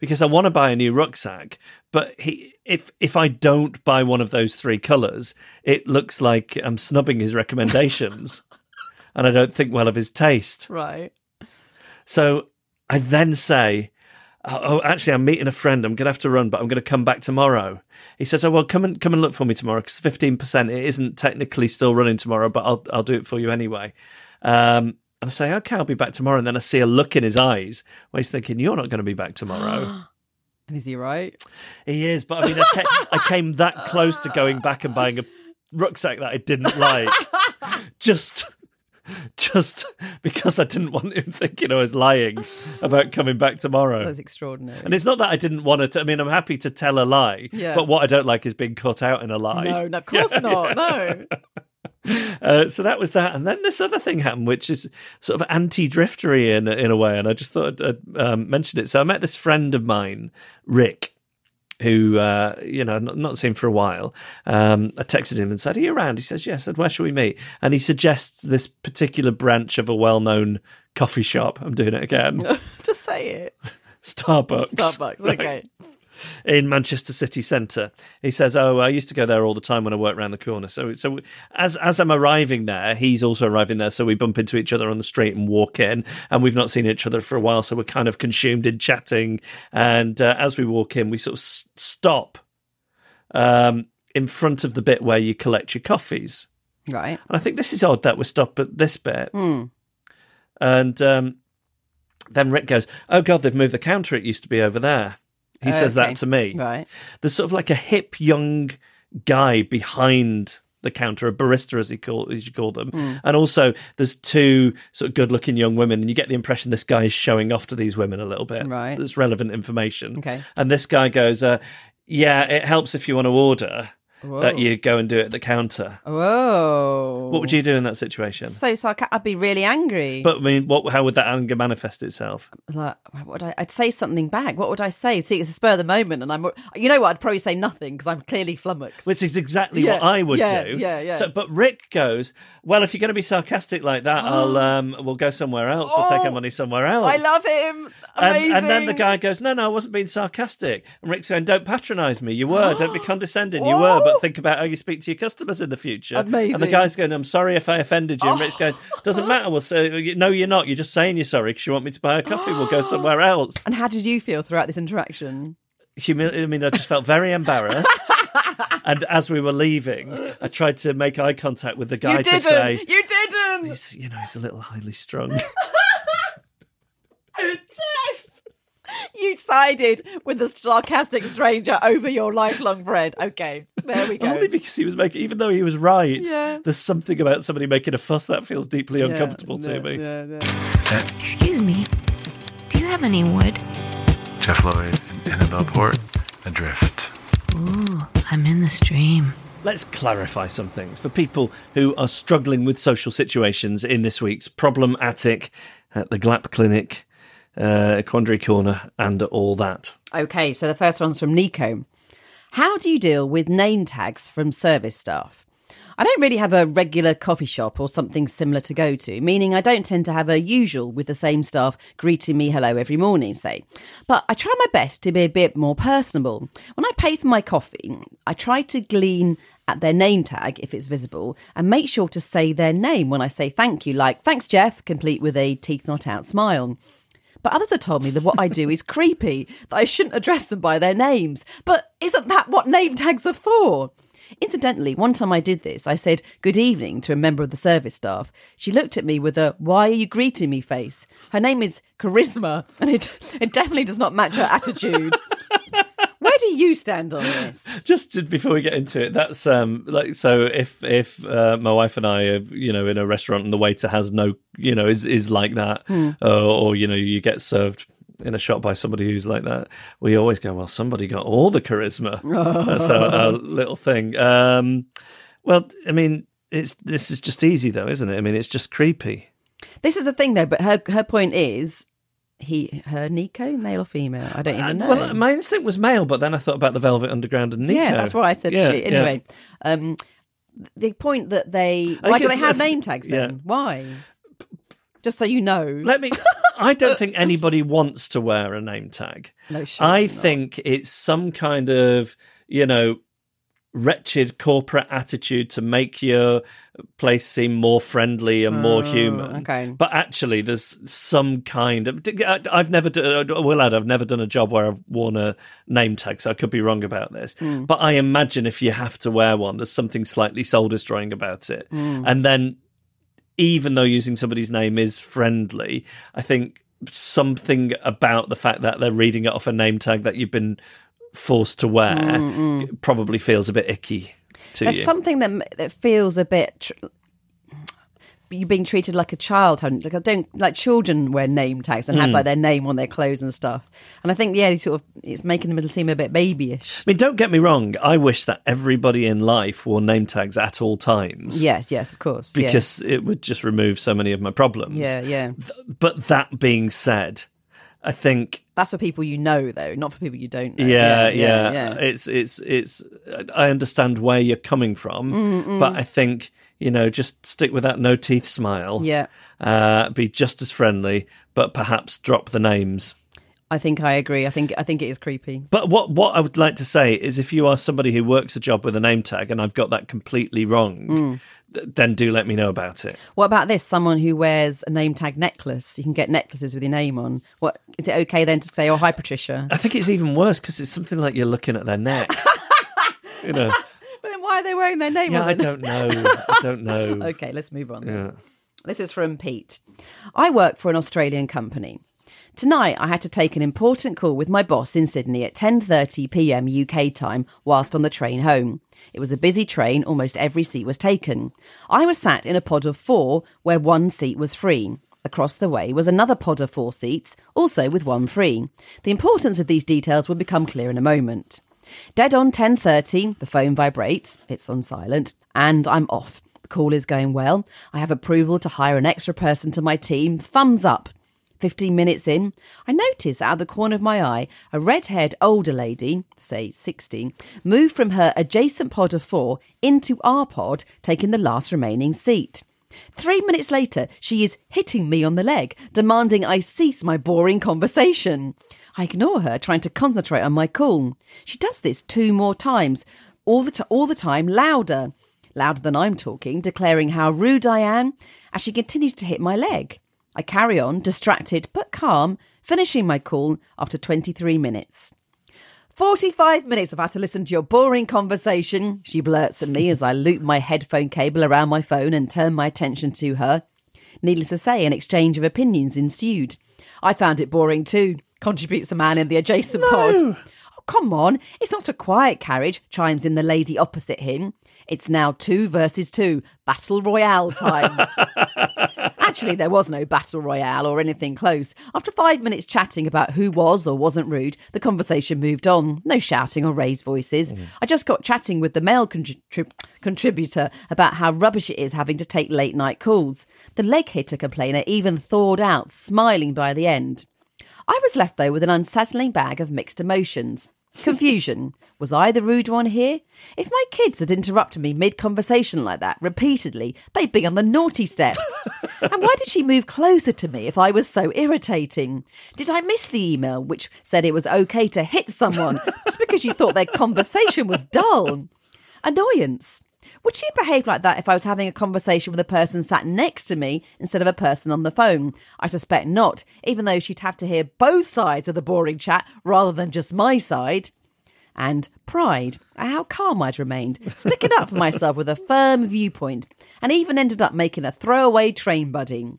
because I want to buy a new rucksack, but he if if I don't buy one of those three colors, it looks like I'm snubbing his recommendations, and I don't think well of his taste. right. So I then say. Oh, oh, actually, I'm meeting a friend. I'm going to have to run, but I'm going to come back tomorrow. He says, "Oh well, come and come and look for me tomorrow because fifteen percent. It isn't technically still running tomorrow, but I'll I'll do it for you anyway." Um, and I say, "Okay, I'll be back tomorrow." And then I see a look in his eyes where he's thinking, "You're not going to be back tomorrow." And is he right? he is, but I mean, I came, I came that close to going back and buying a rucksack that I didn't like, just. Just because I didn't want him thinking I was lying about coming back tomorrow. That's extraordinary. And it's not that I didn't want to. I mean, I'm happy to tell a lie, Yeah. but what I don't like is being cut out in a lie. no, no, of course not. No. Uh, so that was that, and then this other thing happened, which is sort of anti-driftery in in a way, and I just thought I'd, I'd um, mention it. So I met this friend of mine, Rick. Who uh, you know not, not seen for a while? Um, I texted him and said, "Are you around?" He says, "Yes." I said, "Where shall we meet?" And he suggests this particular branch of a well-known coffee shop. I'm doing it again. Just say it. Starbucks. Starbucks. Right. In Manchester city centre. He says, "Oh, I used to go there all the time when I worked around the corner." So, so as as I'm arriving there, he's also arriving there. So we bump into each other on the street and walk in, and we've not seen each other for a while. So we're kind of consumed in chatting. And uh, as we walk in, we sort of s- stop um, in front of the bit where you collect your coffees. Right. And I think this is odd that we stop at this bit. And um, then Rick goes, "Oh God, they've moved the counter. It used to be over there." He says Okay. that to me. Right. There's sort of like a hip young guy behind the counter, a barista as he call as you call them, Hmm. and also there's two sort of good-looking young women, and you get the impression this guy is showing off to these women a little bit. Right. There's relevant information. Okay. And this guy goes, uh, "Yeah, it helps if you want to order." That you go and do it at the counter. Whoa. What would you do in that situation? So sarcastic. I'd be really angry. But I mean, what? How would that anger manifest itself? like, what would I? I'd say something back. What would I say? See, it's a spur of the moment, and I'm. You know what? I'd probably say nothing because I'm clearly flummoxed. Which is exactly Yeah, what I would yeah, do. yeah, yeah. So, but Rick goes, well, if you're going to be sarcastic like that, I'll um, we'll go somewhere else. We'll take Oh, our money somewhere else. I love him. And, Amazing. and then the guy goes, no, no, I wasn't being sarcastic. And Rick's going, don't patronise me. You were. Don't be condescending. You were. But oh. think about how you speak to your customers in the future. Amazing. And the guy's going, I'm sorry if I offended you. And Rick's oh. going, doesn't matter. Well, so, no, you're not. You're just saying you're sorry because you want me to buy a coffee. We'll go somewhere else. And how did you feel throughout this interaction? Humil- I mean, I just felt very embarrassed. and as we were leaving, I tried to make eye contact with the guy you to didn't. say, You didn't. you know, he's a little highly strung. You sided with the sarcastic stranger over your lifelong friend. Okay, there we go. Only because he was making, even though he was right, Yeah. there's something about somebody making a fuss that feels deeply Yeah, uncomfortable to yeah, me. yeah, yeah. Excuse me. Do you have any wood? Geoff Lloyd and Annabel Port, Adrift. Ooh, I'm in the stream. Let's clarify some things for people who are struggling with social situations in this week's Problem Attic at the GLAP Clinic, uh, Quandary Corner, and all that. Okay, so the first one's from Nico. How do you deal with name tags from service staff? I don't really have a regular coffee shop or something similar to go to, meaning I don't tend to have a usual with the same staff greeting me hello every morning, say. But I try my best to be a bit more personable. When I pay for my coffee, I try to glean at their name tag if it's visible and make sure to say their name when I say thank you, like thanks, Geoff, complete with a teeth not out smile. But others have told me that what I do is creepy, that I shouldn't address them by their names. But isn't that what name tags are for? Incidentally, one time I did this, I said good evening to a member of the service staff. She looked at me with a why are you greeting me face. Her name is Charisma, and it, it definitely does not match her attitude. Where do you stand on this? just before we get into it, that's um like so if if uh, my wife and I are you know in a restaurant and the waiter has no you know is is like that uh, or you know you get served in a shop by somebody who's like that, we always go well somebody got all the charisma. That's our, our little thing. Um, well, I mean it's this is just easy though, isn't it? I mean it's just creepy. This is the thing, though. But her her point is, he her Nico, male or female? I don't even know. Well, my instinct was male, but then I thought about the Velvet Underground and Nico. Yeah, that's why I said Yeah, she. yeah. Anyway, um, the point that they I why do they have if- name tags then? yeah. Why? Just so you know. Let me. I don't think anybody wants to wear a name tag. No, sure I not. think it's some kind of, you know, wretched corporate attitude to make your place seem more friendly and more human. Oh, okay. But actually, there's some kind of. I've never. uh, Will add, I've never done a job where I've worn a name tag, so I could be wrong about this. Hmm. But I imagine if you have to wear one, there's something slightly soul destroying about it. Hmm. And then even though using somebody's name is friendly, I think something about the fact that they're reading it off a name tag that you've been forced to wear probably feels a bit icky to There's you. something that that feels a bit. Tr- you're being treated like a child. Like I don't like children wear name tags and have Hmm. like their name on their clothes and stuff. And I think yeah, sort of it's making them seem a bit babyish. I mean, don't get me wrong. I wish that everybody in life wore name tags at all times. Yes, yes, of course. yeah. Because it would just remove so many of my problems. yeah, yeah, But that being said, I think that's for people you know though, not for people you don't know. yeah, yeah, yeah, It's it's it's. I understand where you're coming from, mm, mm. but I think you know just stick with that no teeth smile. Yeah. uh, be just as friendly, but perhaps drop the names. I think I agree. I think I think it is creepy. But what what I would like to say is, if you are somebody who works a job with a name tag, and I've got that completely wrong, th- then do let me know about it. What about this? Someone who wears a name tag necklace. You can get necklaces with your name on. What is it okay then to say, "Oh, hi, Patricia"? I think it's even worse because it's something like you're looking at their neck. you know. But then why are they wearing their name Yeah, on? I don't know. I don't know. Okay, let's move on. Yeah. This is from Pete. I work for an Australian company. Tonight I had to take an important call with my boss in Sydney at 10:30 p.m. UK time whilst on the train home. It was a busy train, almost every seat was taken. I was sat in a pod of 4 where one seat was free. Across the way was another pod of 4 seats, also with one free. The importance of these details will become clear in a moment. Dead on 10:30, the phone vibrates, it's on silent, and I'm off. The call is going well. I have approval to hire an extra person to my team. Thumbs up. 15 minutes in, I notice out of the corner of my eye a red haired older lady, say 60, move from her adjacent pod of four into our pod, taking the last remaining seat. Three minutes later, she is hitting me on the leg, demanding I cease my boring conversation. I ignore her, trying to concentrate on my call. She does this two more times, all the, t- all the time louder, louder than I'm talking, declaring how rude I am as she continues to hit my leg. I carry on, distracted but calm, finishing my call after 23 minutes. 45 minutes I've had to listen to your boring conversation, she blurts at me as I loop my headphone cable around my phone and turn my attention to her. Needless to say, an exchange of opinions ensued. I found it boring too, contributes the man in the adjacent pod. Come on, it's not a quiet carriage, chimes in the lady opposite him. It's now two versus two, battle royale time. Actually, there was no battle royale or anything close. After five minutes chatting about who was or wasn't rude, the conversation moved on. No shouting or raised voices. Mm. I just got chatting with the male contrib- contributor about how rubbish it is having to take late night calls. The leg hitter complainer even thawed out, smiling by the end. I was left though with an unsettling bag of mixed emotions. Confusion. Was I the rude one here? If my kids had interrupted me mid conversation like that repeatedly, they'd be on the naughty step. and why did she move closer to me if I was so irritating? Did I miss the email which said it was okay to hit someone just because you thought their conversation was dull? Annoyance. Would she behave like that if I was having a conversation with a person sat next to me instead of a person on the phone? I suspect not, even though she'd have to hear both sides of the boring chat rather than just my side. and pride at how calm I'd remained, sticking up for myself with a firm viewpoint, and even ended up making a throwaway train buddy.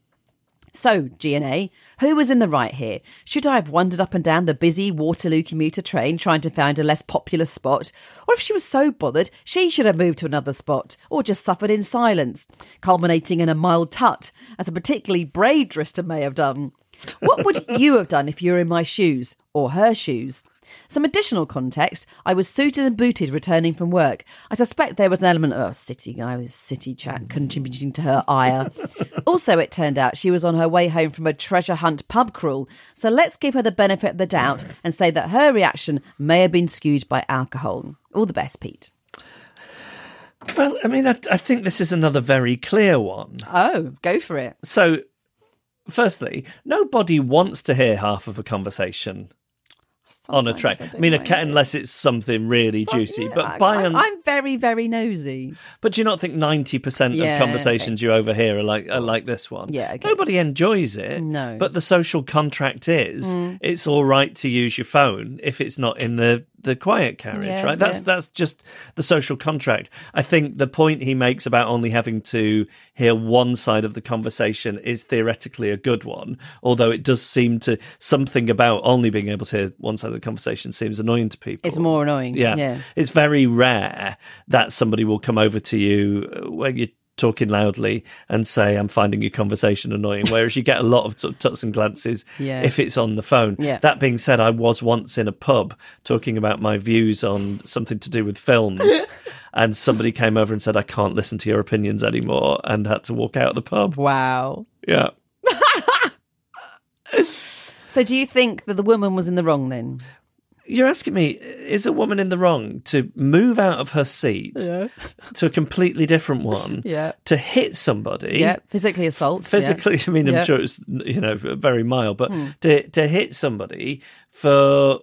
So, GNA, who was in the right here? Should I have wandered up and down the busy Waterloo commuter train trying to find a less popular spot? Or if she was so bothered, she should have moved to another spot, or just suffered in silence, culminating in a mild tut, as a particularly brave Drista may have done? What would you have done if you were in my shoes, or her shoes? Some additional context I was suited and booted returning from work. I suspect there was an element of oh, city guy with city chat contributing to her ire. also, it turned out she was on her way home from a treasure hunt pub crawl. So let's give her the benefit of the doubt and say that her reaction may have been skewed by alcohol. All the best, Pete. Well, I mean, I, I think this is another very clear one. Oh, go for it. So, firstly, nobody wants to hear half of a conversation on a. Sometimes I mean, a cat, it. unless it's something really juicy. Yeah, but by I, and I'm very, very nosy. but do you not think ninety percent Yeah, of conversations you overhear are like are like this one? Yeah, okay. Nobody enjoys it. No. Mm. But the social contract is it's all right to use your phone if it's not in the the quiet carriage, Yeah, right? That's yeah. that's just the social contract. I think the point he makes about only having to hear one side of the conversation is theoretically a good one, although it does seem to something about only being able to hear one side of the conversation seems annoying to people. It's more annoying. Yeah. Yeah. It's very rare that somebody will come over to you uh, when you're talking loudly and say, I'm finding your conversation annoying. Whereas you get a lot of sort of tuts and glances Yeah. if it's on the phone. Yeah. That being said, I was once in a pub talking about my views on something to do with films. and somebody came over and said, I can't listen to your opinions anymore and had to walk out of the pub. Wow. Yeah. So, do you think that the woman was in the wrong then? You're asking me, is a woman in the wrong to move out of her seat to a completely different one Yeah. to hit somebody? Yeah, physically assault. yeah. Physically, I mean, I'm Yeah. sure it's you know very mild, but to to hit somebody for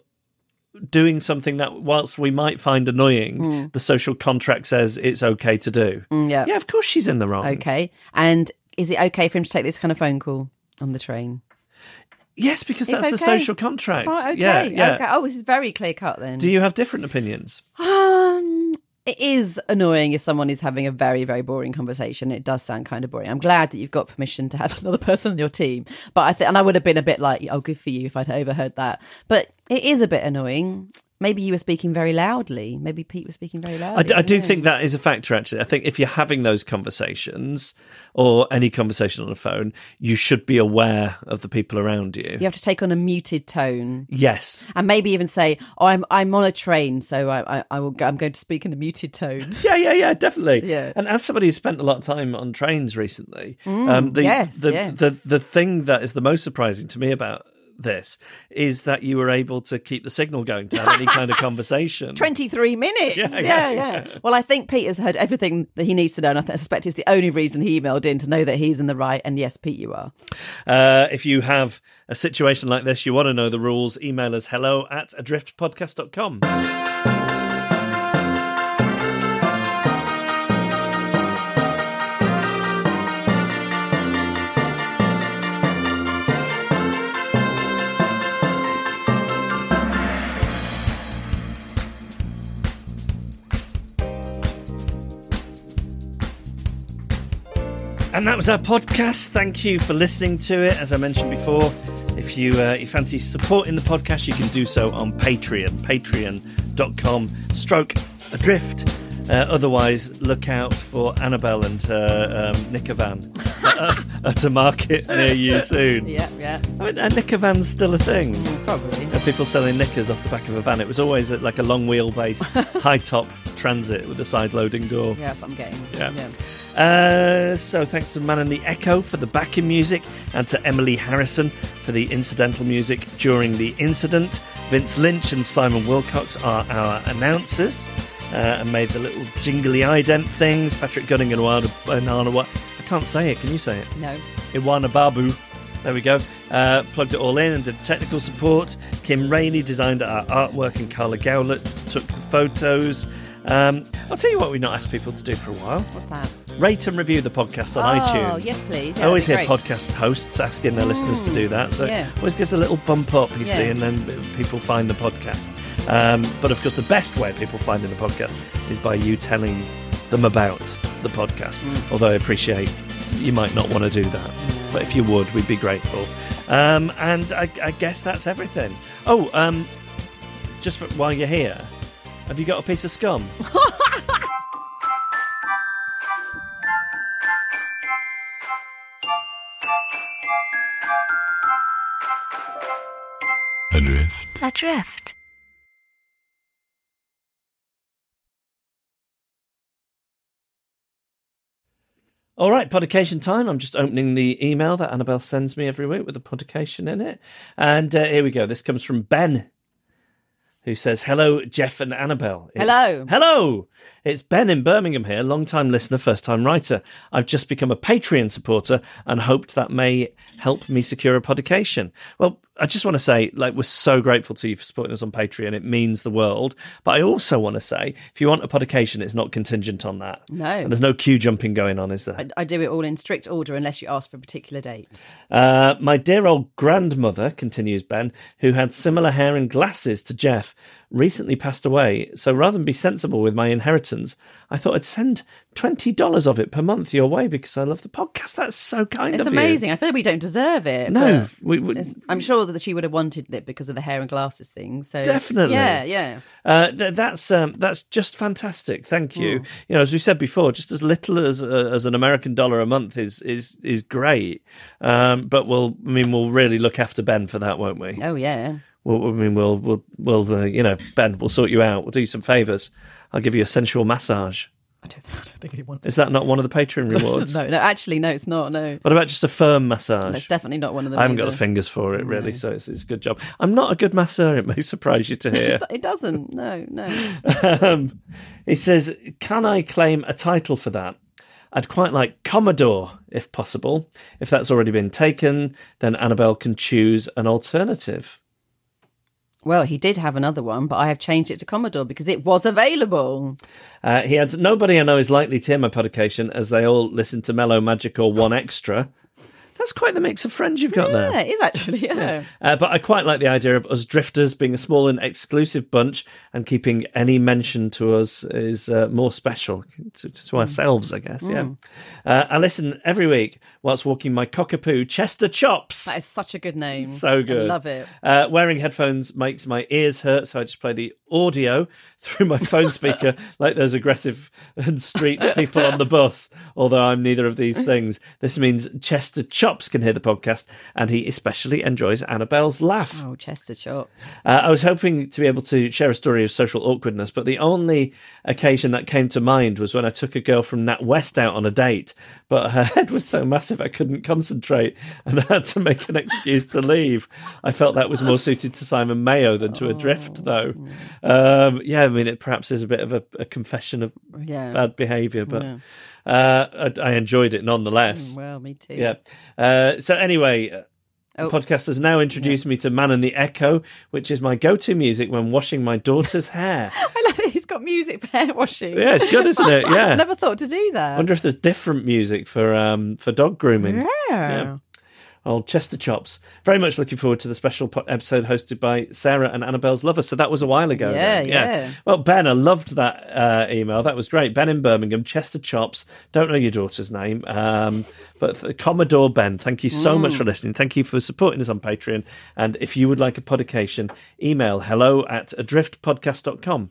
doing something that, whilst we might find annoying, the social contract says it's okay to do. Mm, yeah. Yeah, of course she's in the wrong. Okay. And is it okay for him to take this kind of phone call on the train? Yes, because It's that's the okay. social contract. Fine, okay. Yeah, yeah. Okay. Oh, this is very clear cut then. Do you have different opinions? Um, it is annoying if someone is having a very, very boring conversation. It does sound kind of boring. I'm glad that you've got permission to have another person on your team. But I think, and I would have been a bit like, oh, good for you if I'd overheard that. But it is a bit annoying. Maybe you were speaking very loudly. Maybe Pete was speaking very I, loudly. d- I do know. think that is a factor, actually. I think if you're having those conversations or any conversation on the phone, you should be aware of the people around you. you have to take on a muted tone. Yes. And maybe even say, "Oh, I'm I'm on a train, so I I, I will go, I'm going to speak in a muted tone." Yeah, yeah, yeah, definitely. Yeah. And as somebody who's spent a lot of time on trains recently, um, the, Mm, yes, the, yeah. the the thing that is the most surprising to me about this is that you were able to keep the signal going to have any kind of conversation. 23 minutes. Yeah, Yeah yeah, yeah, yeah. Well, I think Peter's heard everything that he needs to know, and I, th- I suspect it's the only reason he emailed in to know that he's in the right. And yes, Pete, you are. Uh, if you have a situation like this, you want to know the rules, email us hello at adriftpodcast.com. And that was our podcast. Thank you for listening to it. As I mentioned before, if you uh, you fancy supporting the podcast, you can do so on Patreon, patreon.com stroke adrift. Uh, otherwise, look out for Annabel and her um, van at a market near you soon. Yeah, yeah, I mean, a knicker van's still a thing. probably. Uh, People selling knickers off the back of a van. It was always like a long wheelbase, high top transit with a side loading door. Yeah, that's what I'm getting. Yeah. Uh, so thanks to Man and the Echo for the backing music and to Emily Harrison for the incidental music during the incident. Vince Lynch and Simon Wilcox are our announcers uh, and made the little jingly ident things. Patrick Gunning and I can't say it. Can you say it? No. Iwana Babu. There we go. Uh, plugged it all in and did technical support. Kim Rainey designed our artwork, and Carla Gowlett took the photos. Um, I'll tell you what we've not asked people to do for a while What's that? rate and review the podcast on Oh, iTunes. Oh, yes, please. I always hear great. podcast hosts asking their listeners to do that, so yeah. always gives a little bump up, you Yeah. see, and then people find the podcast. Um, but of course, the best way people find in the podcast is by you telling them about the podcast. Although I appreciate you might not want to do that, but if you would, we'd be grateful. Um, and I, I guess that's everything. Oh, um, just for, while you're here, have you got a piece of scum? Adrift. Adrift. All right, podication time. I'm just opening the email that Annabel sends me every week with a podication in it. And uh, here we go. This comes from Ben, who says, Hello, Geoff and Annabel. It's- Hello. Hello. It's Ben in Birmingham here, long time listener, first time writer. I've just become a Patreon supporter and hoped that may help me secure a podication. Well, I just want to say, like, we're so grateful to you for supporting us on Patreon. It means the world. But I also want to say, if you want a podication, it's not contingent on that. No. And there's no queue jumping going on, is there? I, I do it all in strict order unless you ask for a particular date. Uh, my dear old grandmother, continues Ben, who had similar hair and glasses to Geoff, recently passed away. So rather than be sensible with my inheritance, I thought I'd send $20 of it per month your way because I love the podcast. That's so kind It's of you. amazing. I feel we don't deserve it. No, we, we, I'm sure that she would have wanted it because of the hair and glasses thing. So Definitely. yeah, yeah. Uh, th- that's um, that's just fantastic. Thank you. Hmm. You know, as we said before, just as little as uh, as an American dollar a month is is is great. Um, but we'll, I mean, we'll really look after Ben for that, won't we? Oh yeah. Well, I mean, we'll we'll we'll uh, you know, Ben, we'll sort you out. We'll do you some favors. I'll give you a sensual massage. I don't, I don't think he wants. Is that not one of the Patreon rewards? no, no. Actually, no. It's not. No, What about just a firm massage? It's definitely not one of them. I haven't got the fingers for it really, so it's, it's a good job. I'm not a good masseur. It may surprise you to hear. It doesn't. No, no. um, he says, "Can I claim a title for that?" I'd quite like Commodore, if possible. If that's already been taken, then Annabel can choose an alternative. Well, he did have another one, but I have changed it to Commodore because it was available. Uh, he adds, Nobody I know is likely to hear my publication as they all listen to Mellow Magic or One Extra. That's quite the mix of friends you've got there. Yeah, it is actually. Yeah. Uh, but I quite like the idea of us drifters being a small and exclusive bunch and keeping any mention to us is uh, more special to, to ourselves, I guess. Yeah. Uh, I listen every week whilst walking my cockapoo Chester Chops. That is such a good name. So good. I love it. Uh, wearing headphones makes my ears hurt, so I just play the audio through my phone speaker like those aggressive and street people on the bus, although I'm neither of these things. This means Chester Chops can hear the podcast, and he especially enjoys Annabel's laugh. Oh, Chester chops. Uh, I was hoping to be able to share a story of social awkwardness, but the only occasion that came to mind was when I took a girl from Nat West out on a date, but her head was so massive I couldn't concentrate and I had to make an excuse to leave. I felt that was more suited to Simon Mayo than to Adrift, though. Um, yeah, I mean, it perhaps is a bit of a, a confession of Yeah. bad behaviour, but uh, I, I enjoyed it nonetheless. Well, me too. Yeah. Uh, so anyway, uh, Oh. the podcast has now introduced me to Man and the Echo, which is my go-to music when washing my daughter's hair. I love it. He's got music for hair washing. Yeah, it's good, isn't it? Yeah. I never thought to do that. I wonder if there's different music for um for dog grooming. yeah. Old Chester Chops. Very much looking forward to the special po- episode hosted by Sarah and Annabel's lover. So that was a while ago. Yeah, then. yeah. Well, Ben, I loved that uh, email. That was great. Ben in Birmingham, Chester Chops. Don't know your daughter's name, um, but Commodore Ben, thank you so much for listening. Thank you for supporting us on Patreon. And if you would like a podication, email hello at adriftpodcast.com.